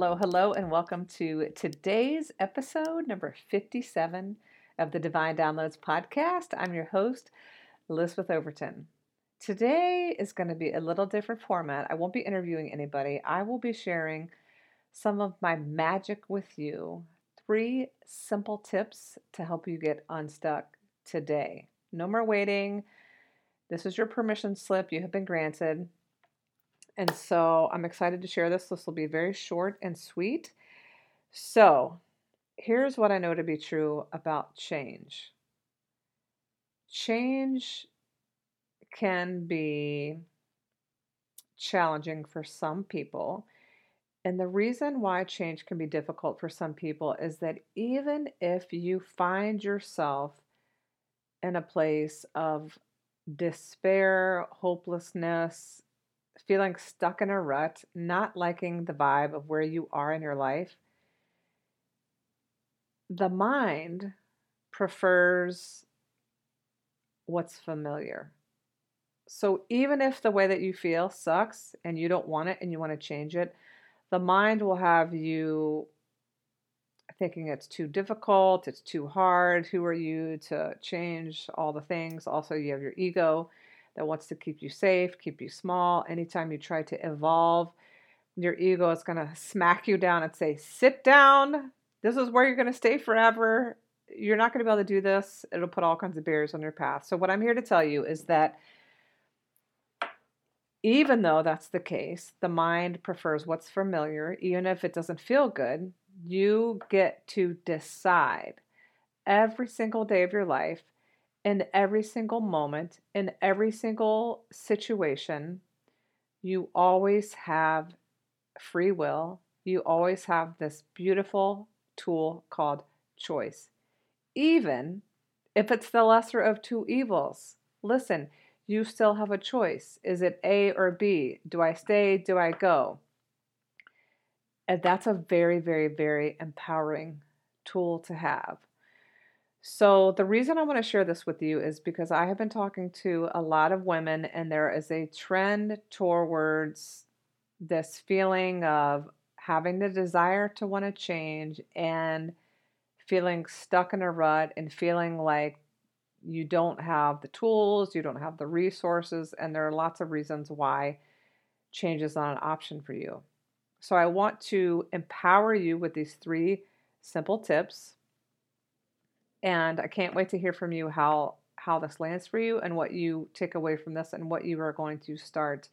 Hello, hello, and welcome to today's episode number 57 of the Divine Downloads podcast. I'm your host, Elizabeth Overton. Today is going to be a little different format. I won't be interviewing anybody, I will be sharing some of my magic with you. Three simple tips to help you get unstuck today. No more waiting. This is your permission slip. You have been granted. And so I'm excited to share this. This will be very short and sweet. So, here's what I know to be true about change change can be challenging for some people. And the reason why change can be difficult for some people is that even if you find yourself in a place of despair, hopelessness, feeling stuck in a rut, not liking the vibe of where you are in your life, the mind prefers what's familiar. So even if the way that you feel sucks and you don't want it and you want to change it, the mind will have you thinking it's too difficult, it's too hard. Who are you to change all the things? Also, you have your ego that wants to keep you safe, keep you small. Anytime you try to evolve, your ego is going to smack you down and say, Sit down. This is where you're going to stay forever. You're not going to be able to do this. It'll put all kinds of barriers on your path. So, what I'm here to tell you is that even though that's the case, the mind prefers what's familiar, even if it doesn't feel good, you get to decide every single day of your life in every single moment, in every single situation, you always have free will. You always have this beautiful tool called choice. Even if it's the lesser of two evils, listen, you still have a choice. Is it A or B? Do I stay? Do I go? And that's a very, very, very empowering tool to have. So, the reason I want to share this with you is because I have been talking to a lot of women, and there is a trend towards this feeling of having the desire to want to change and feeling stuck in a rut and feeling like you don't have the tools, you don't have the resources, and there are lots of reasons why change is not an option for you. So, I want to empower you with these three simple tips and I can't wait to hear from you how how this lands for you and what you take away from this and what you are going to start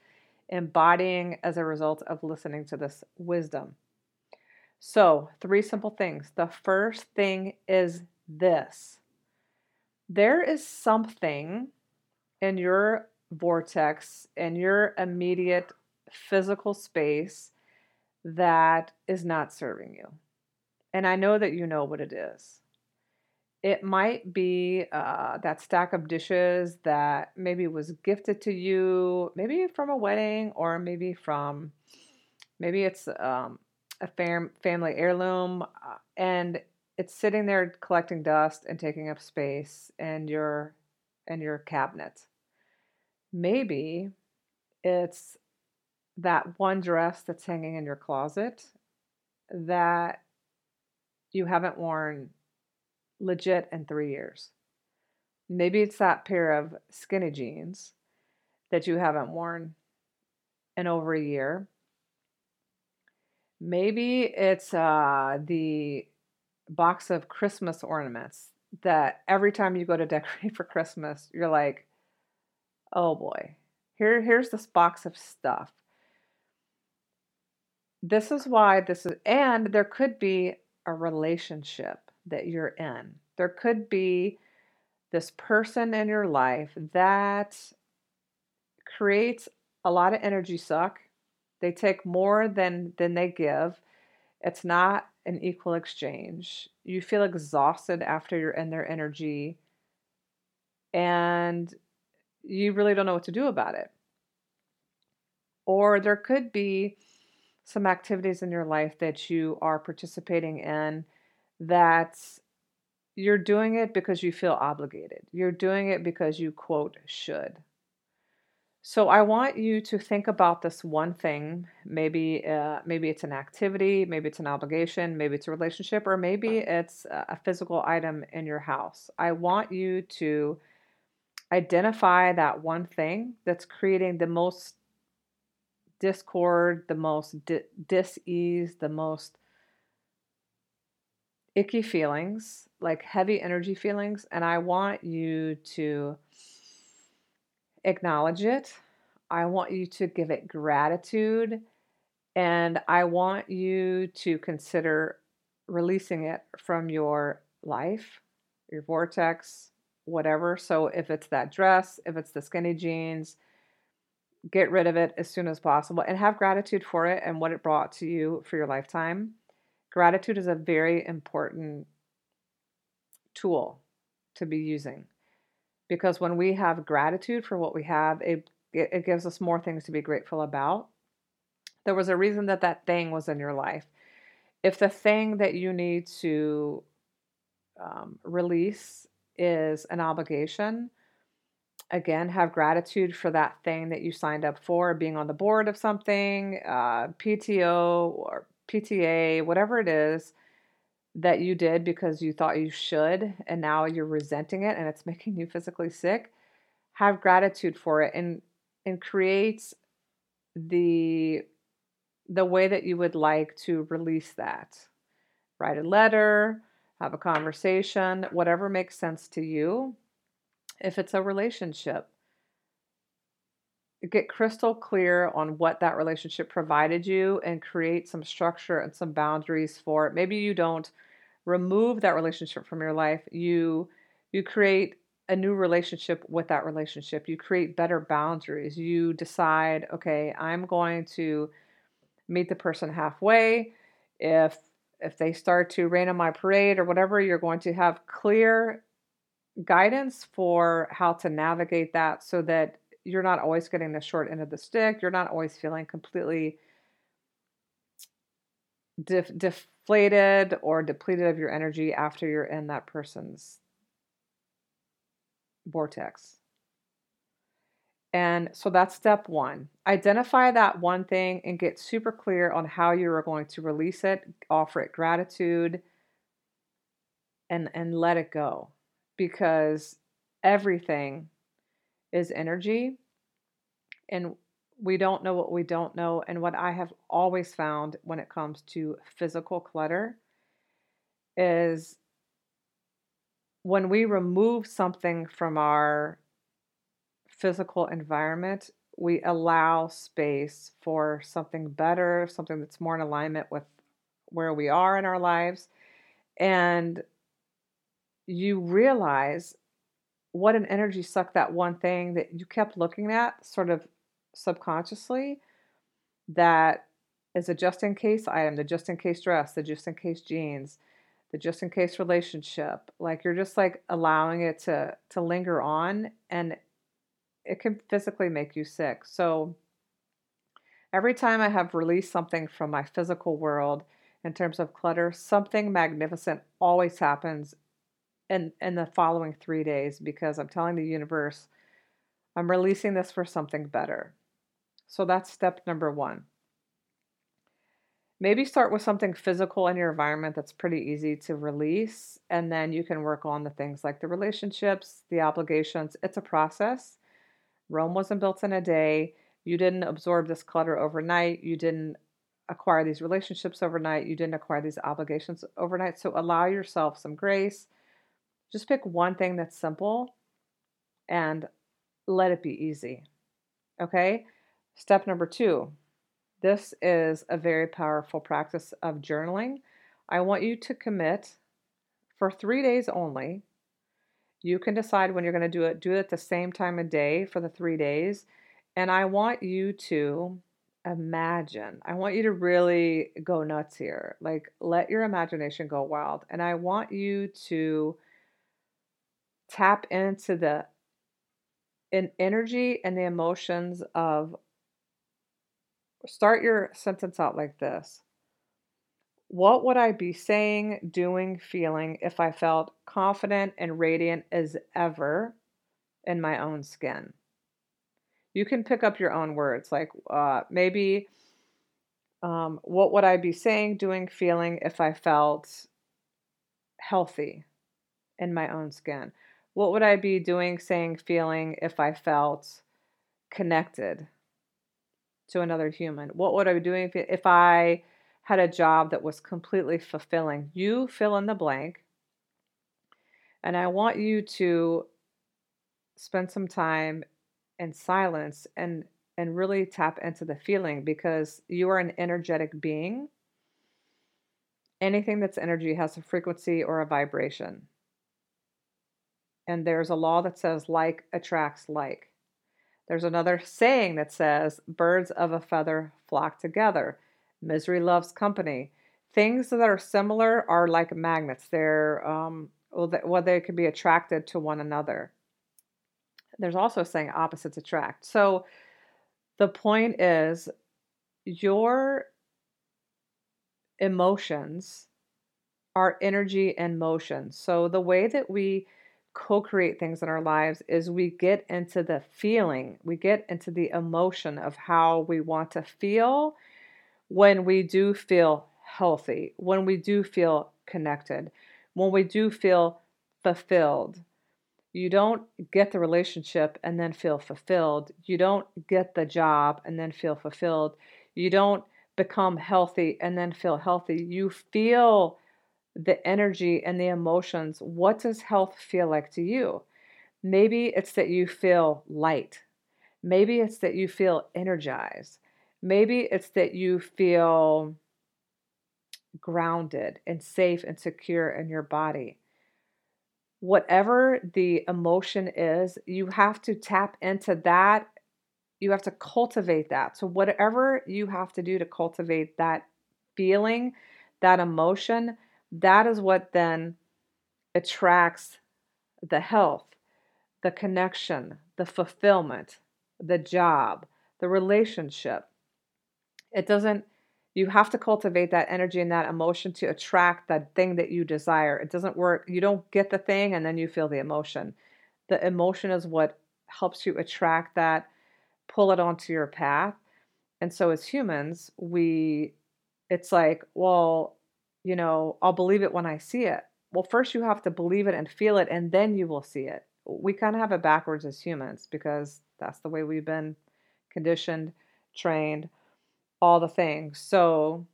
embodying as a result of listening to this wisdom. So, three simple things. The first thing is this there is something in your vortex, in your immediate physical space that is not serving you. And I know that you know what it is. It might be uh, that stack of dishes that maybe was gifted to you, maybe from a wedding, or maybe from maybe it's um, a fam- family heirloom, uh, and it's sitting there collecting dust and taking up space in your in your cabinet. Maybe it's that one dress that's hanging in your closet that you haven't worn legit in three years. Maybe it's that pair of skinny jeans that you haven't worn in over a year. Maybe it's uh, the box of Christmas ornaments that every time you go to decorate for Christmas, you're like, oh boy, here, here's this box of stuff. This is why this is, and there could be a relationship that you're in. There could be this person in your life that creates a lot of energy suck. They take more than than they give. It's not an equal exchange. You feel exhausted after you're in their energy and you really don't know what to do about it. Or there could be some activities in your life that you are participating in that you're doing it because you feel obligated. You're doing it because you, quote, should. So I want you to think about this one thing. Maybe uh, maybe it's an activity, maybe it's an obligation, maybe it's a relationship, or maybe it's a physical item in your house. I want you to identify that one thing that's creating the most discord, the most di- dis-ease, the most icky feelings, like heavy energy feelings, and I want you to acknowledge it. I want you to give it gratitude. And I want you to consider releasing it from your life, your vortex, whatever. So if it's that dress, if it's the skinny jeans, get rid of it as soon as possible and have gratitude for it and what it brought to you for your lifetime. Gratitude is a very important tool to be using because when we have gratitude for what we have, it, it gives us more things to be grateful about. There was a reason that that thing was in your life. If the thing that you need to um, release is an obligation, again, have gratitude for that thing that you signed up for, being on the board of something, uh, PTO or PTA, whatever it is that you did because you thought you should and now you're resenting it and it's making you physically sick have gratitude for it and and create the the way that you would like to release that. Write a letter have a conversation whatever makes sense to you. If it's a relationship get crystal clear on what that relationship provided you and create some structure and some boundaries for it. Maybe you don't remove that relationship from your life. You you create a new relationship with that relationship. You create better boundaries. You decide, okay, I'm going to meet the person halfway. If if they start to rain on my parade or whatever, you're going to have clear guidance for how to navigate that so that you're not always getting the short end of the stick. You're not always feeling completely def- deflated or depleted of your energy after you're in that person's vortex. And so that's step one. Identify that one thing and get super clear on how you are going to release it, offer it gratitude, and, and let it go. Because everything is energy. And we don't know what we don't know. And what I have always found when it comes to physical clutter is when we remove something from our physical environment, we allow space for something better, something that's more in alignment with where we are in our lives. And you realize what an energy suck that one thing that you kept looking at sort of subconsciously that is a just in case item, the just in case dress, the just in case jeans, the just in case relationship. Like you're just like allowing it to to linger on and it can physically make you sick. So every time I have released something from my physical world in terms of clutter, something magnificent always happens in in the following 3 days because I'm telling the universe I'm releasing this for something better. So that's step number 1. Maybe start with something physical in your environment that's pretty easy to release and then you can work on the things like the relationships, the obligations. It's a process. Rome wasn't built in a day. You didn't absorb this clutter overnight. You didn't acquire these relationships overnight. You didn't acquire these obligations overnight. So allow yourself some grace just pick one thing that's simple and let it be easy. Okay? Step number two this is a very powerful practice of journaling. I want you to commit for three days only. You can decide when you're going to do it. Do it at the same time of day for the three days. And I want you to imagine. I want you to really go nuts here. Like, let your imagination go wild. And I want you to tap into the in energy and the emotions of start your sentence out like this what would i be saying doing feeling if i felt confident and radiant as ever in my own skin You can pick up your own words. Like uh, maybe, um, what would I be saying, doing, feeling if I felt healthy in my own skin? What would I be doing, saying, feeling if I felt connected to another human? What would I be doing if, if I had a job that was completely fulfilling? You fill in the blank. And I want you to spend some time in silence and and really tap into the feeling because you are an energetic being. Anything that's energy has a frequency or a vibration. And there's a law that says like attracts like. There's another saying that says, birds of a feather flock together. Misery loves company. Things that are similar are like magnets. They're, um, well, they, can be attracted to one another. There's also a saying opposites attract. So the point is, your emotions are energy and motion. So the way that we co create things in our lives is we get into the feeling, we get into the emotion of how we want to feel when we do feel healthy, when we do feel connected, when we do feel fulfilled. You don't get the relationship and then feel fulfilled. You don't get the job and then feel fulfilled. You don't become healthy and then feel healthy. You feel the energy and the emotions. What does health feel like to you? Maybe it's that you feel light. Maybe it's that you feel energized. Maybe it's that you feel grounded and safe and secure in your body. Whatever the emotion is, you have to tap into that. You have to cultivate that. So, whatever you have to do to cultivate that feeling, that emotion, that is what then attracts the health, the connection, the fulfillment, the job, the relationship. It doesn't, you have to cultivate that energy and that emotion to attract that thing that you desire. It doesn't work. You don't get the thing and then you feel the emotion. The emotion is what helps you attract that, pull it onto your path. And so as humans, we, it's like, well, you know, I'll believe it when I see it. Well, first you have to believe it and feel it, and then you will see it. We kind of have it backwards as humans because that's the way we've been conditioned, trained, all the things. So,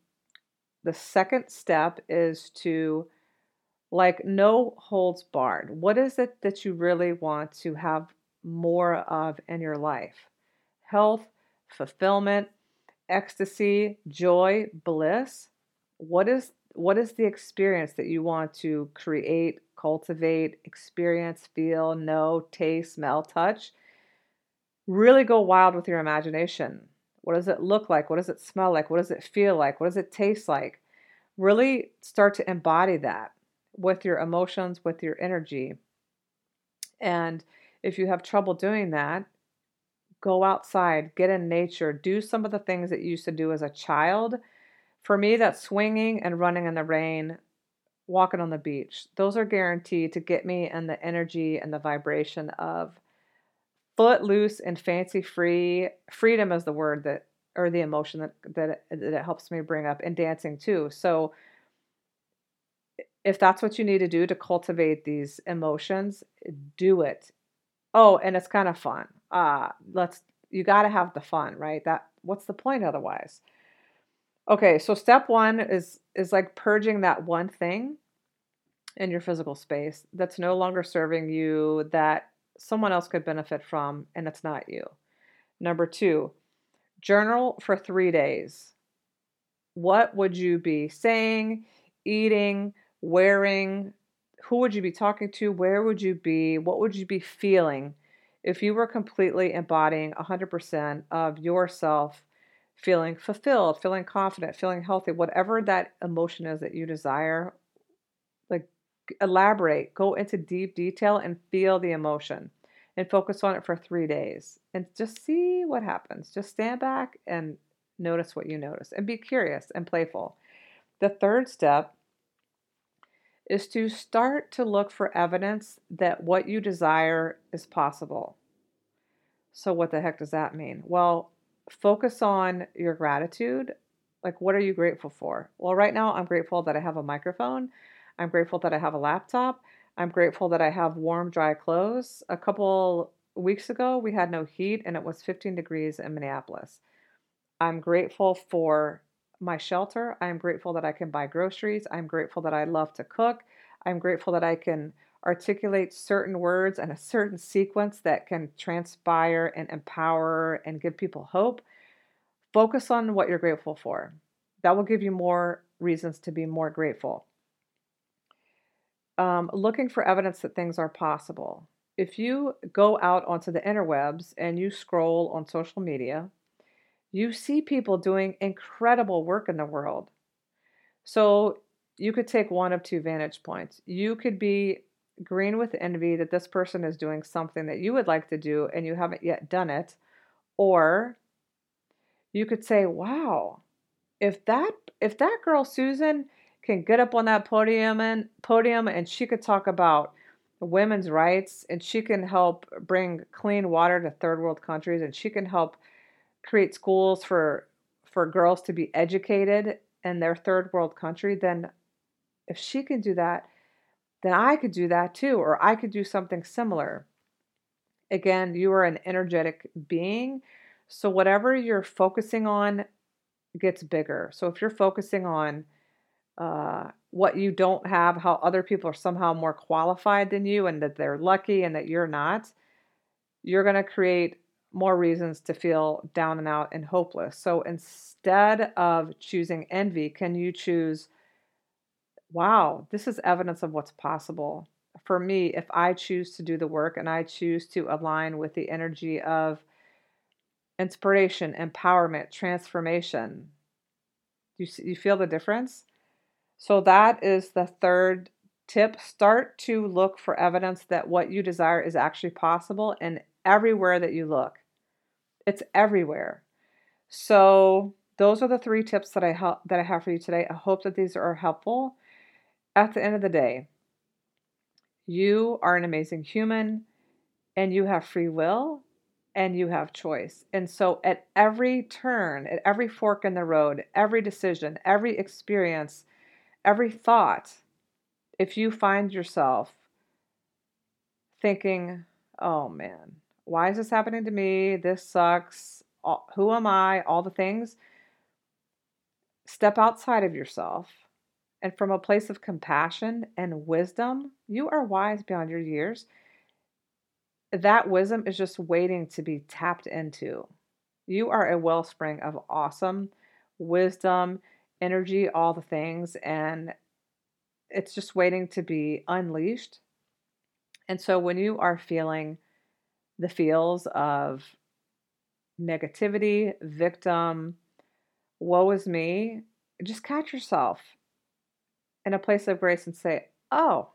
the second step is to like no holds barred. What is it that you really want to have more of in your life? Health, fulfillment, ecstasy, joy, bliss. What is what is the experience that you want to create, cultivate, experience, feel, know, taste, smell, touch? Really go wild with your imagination. What does it look like? What does it smell like? What does it feel like? What does it taste like? Really start to embody that with your emotions, with your energy. And if you have trouble doing that, go outside, get in nature, do some of the things that you used to do as a child for me, that's swinging and running in the rain, walking on the beach. Those are guaranteed to get me in the energy and the vibration of foot loose and fancy free. Freedom is the word that, or the emotion that, that, that it helps me bring up, and dancing too. So, if that's what you need to do to cultivate these emotions, do it. Oh, and it's kind of fun. Uh, let's you got to have the fun, right? That what's the point otherwise? Okay, so step one is is like purging that one thing in your physical space that's no longer serving you that someone else could benefit from and it's not you. Number two, journal for three days. What would you be saying, eating, wearing? Who would you be talking to? Where would you be? What would you be feeling if you were completely embodying 100% of yourself feeling fulfilled, feeling confident, feeling healthy, whatever that emotion is that you desire, like elaborate, go into deep detail and feel the emotion and focus on it for three days and just see what happens. Just stand back and notice what you notice and be curious and playful. The third step is to start to look for evidence that what you desire is possible. So, what the heck does that mean? Well, focus on your gratitude. Like, what are you grateful for? Well, right now, I'm grateful that I have a microphone. I'm grateful that I have a laptop. I'm grateful that I have warm, dry clothes. A couple weeks ago, we had no heat and it was 15 degrees in Minneapolis. I'm grateful for my shelter. I'm grateful that I can buy groceries. I'm grateful that I love to cook. I'm grateful that I can articulate certain words and a certain sequence that can transpire and empower and give people hope. Focus on what you're grateful for. That will give you more reasons to be more grateful. Um, looking for evidence that things are possible. If you go out onto the interwebs and you scroll on social media, you see people doing incredible work in the world. So you could take one of two vantage points. You could be green with envy that this person is doing something that you would like to do and you haven't yet done it. Or you could say, wow, if that if that girl Susan can get up on that podium and podium and she could talk about women's rights and she can help bring clean water to third world countries and she can help create schools for for girls to be educated in their third world country then if she can do that then I could do that too or I could do something similar again you are an energetic being so whatever you're focusing on gets bigger so if you're focusing on uh, what you don't have, how other people are somehow more qualified than you and that they're lucky and that you're not, you're going to create more reasons to feel down and out and hopeless. So instead of choosing envy, can you choose, wow, this is evidence of what's possible? For me, if I choose to do the work and I choose to align with the energy of inspiration, empowerment, transformation, you, you feel the difference? So that is the third tip. Start to look for evidence that what you desire is actually possible and everywhere that you look. It's everywhere. So those are the three tips that I help that I have for you today. I hope that these are helpful. At the end of the day, you are an amazing human and you have free will and you have choice. And so at every turn, at every fork in the road, every decision, every experience, every thought, if you find yourself thinking, oh man, why is this happening to me? This sucks. Who am I? All the things. Step outside of yourself and from a place of compassion and wisdom, you are wise beyond your years. That wisdom is just waiting to be tapped into. You are a wellspring of awesome wisdom energy, all the things, and it's just waiting to be unleashed. And so when you are feeling the feels of negativity, victim, woe is me, just catch yourself in a place of grace and say, Oh,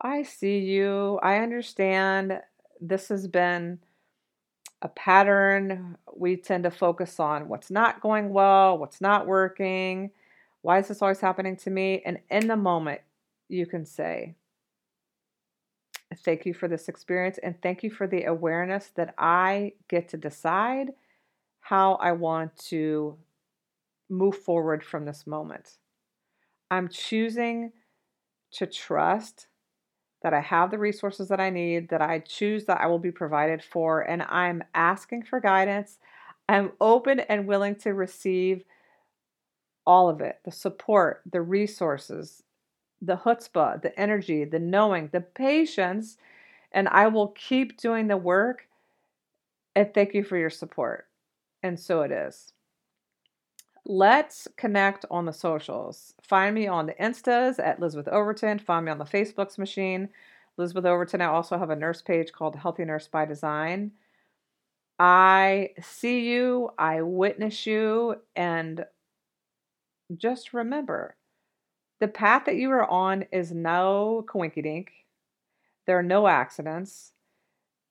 I see you. I understand this has been a pattern. We tend to focus on what's not going well, what's not working, why is this always happening to me? And in the moment, you can say, Thank you for this experience, and thank you for the awareness that I get to decide how I want to move forward from this moment. I'm choosing to trust that I have the resources that I need, that I choose that I will be provided for, and I'm asking for guidance. I'm open and willing to receive all of it the support, the resources, the chutzpah, the energy, the knowing, the patience, and I will keep doing the work. And thank you for your support. And so it is. Let's connect on the socials. Find me on the Instas at Elizabeth Overton. Find me on the Facebook's machine. Elizabeth Overton. I also have a nurse page called Healthy Nurse by Design. I see you, I witness you, and just remember the path that you are on is no coinky dink. There are no accidents.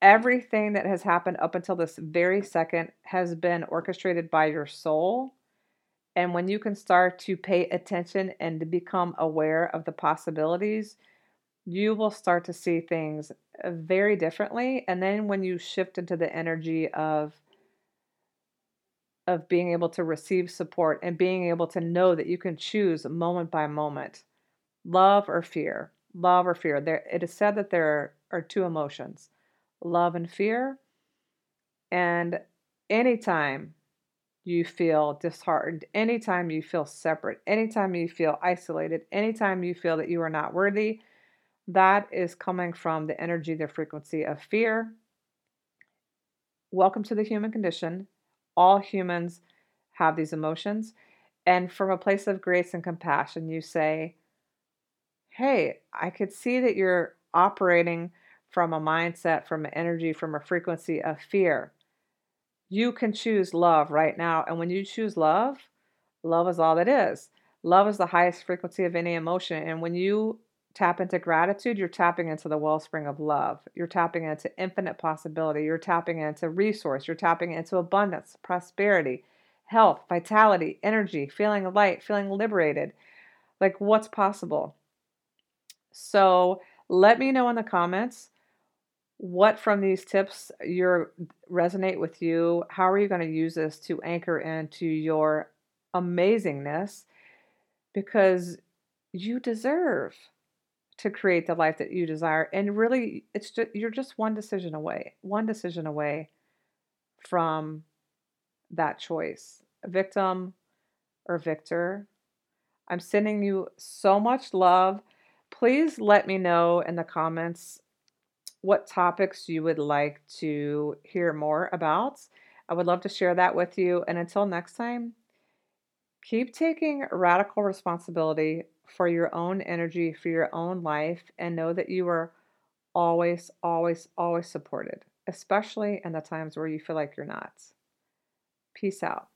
Everything that has happened up until this very second has been orchestrated by your soul and when you can start to pay attention and to become aware of the possibilities, you will start to see things uh, very differently. And then when you shift into the energy of of being able to receive support and being able to know that you can choose moment by moment, love or fear, love or fear. There, it is said that there are two emotions, love and fear. And anytime you feel disheartened, anytime you feel separate, anytime you feel isolated, anytime you feel that you are not worthy, that is coming from the energy, the frequency of fear. Welcome to the human condition. All humans have these emotions. And from a place of grace and compassion, you say, Hey, I could see that you're operating from a mindset, from an energy, from a frequency of fear. You can choose love right now. And when you choose love, love is all that is. Love is the highest frequency of any emotion. And when you tap into gratitude, you're tapping into the wellspring of love. You're tapping into infinite possibility. You're tapping into resource. You're tapping into abundance, prosperity, health, vitality, energy, feeling light, feeling liberated. Like what's possible. So let me know in the comments what from these tips your resonate with you? How are you going to use this to anchor into your amazingness? Because you deserve to create the life that you desire and really it's just you're just one decision away one decision away from that choice victim or victor. I'm sending you so much love. Please let me know in the comments what topics you would like to hear more about. I would love to share that with you. And until next time, keep taking radical responsibility for your own energy, for your own life, and know that you are always, always, always supported, especially in the times where you feel like you're not. Peace out.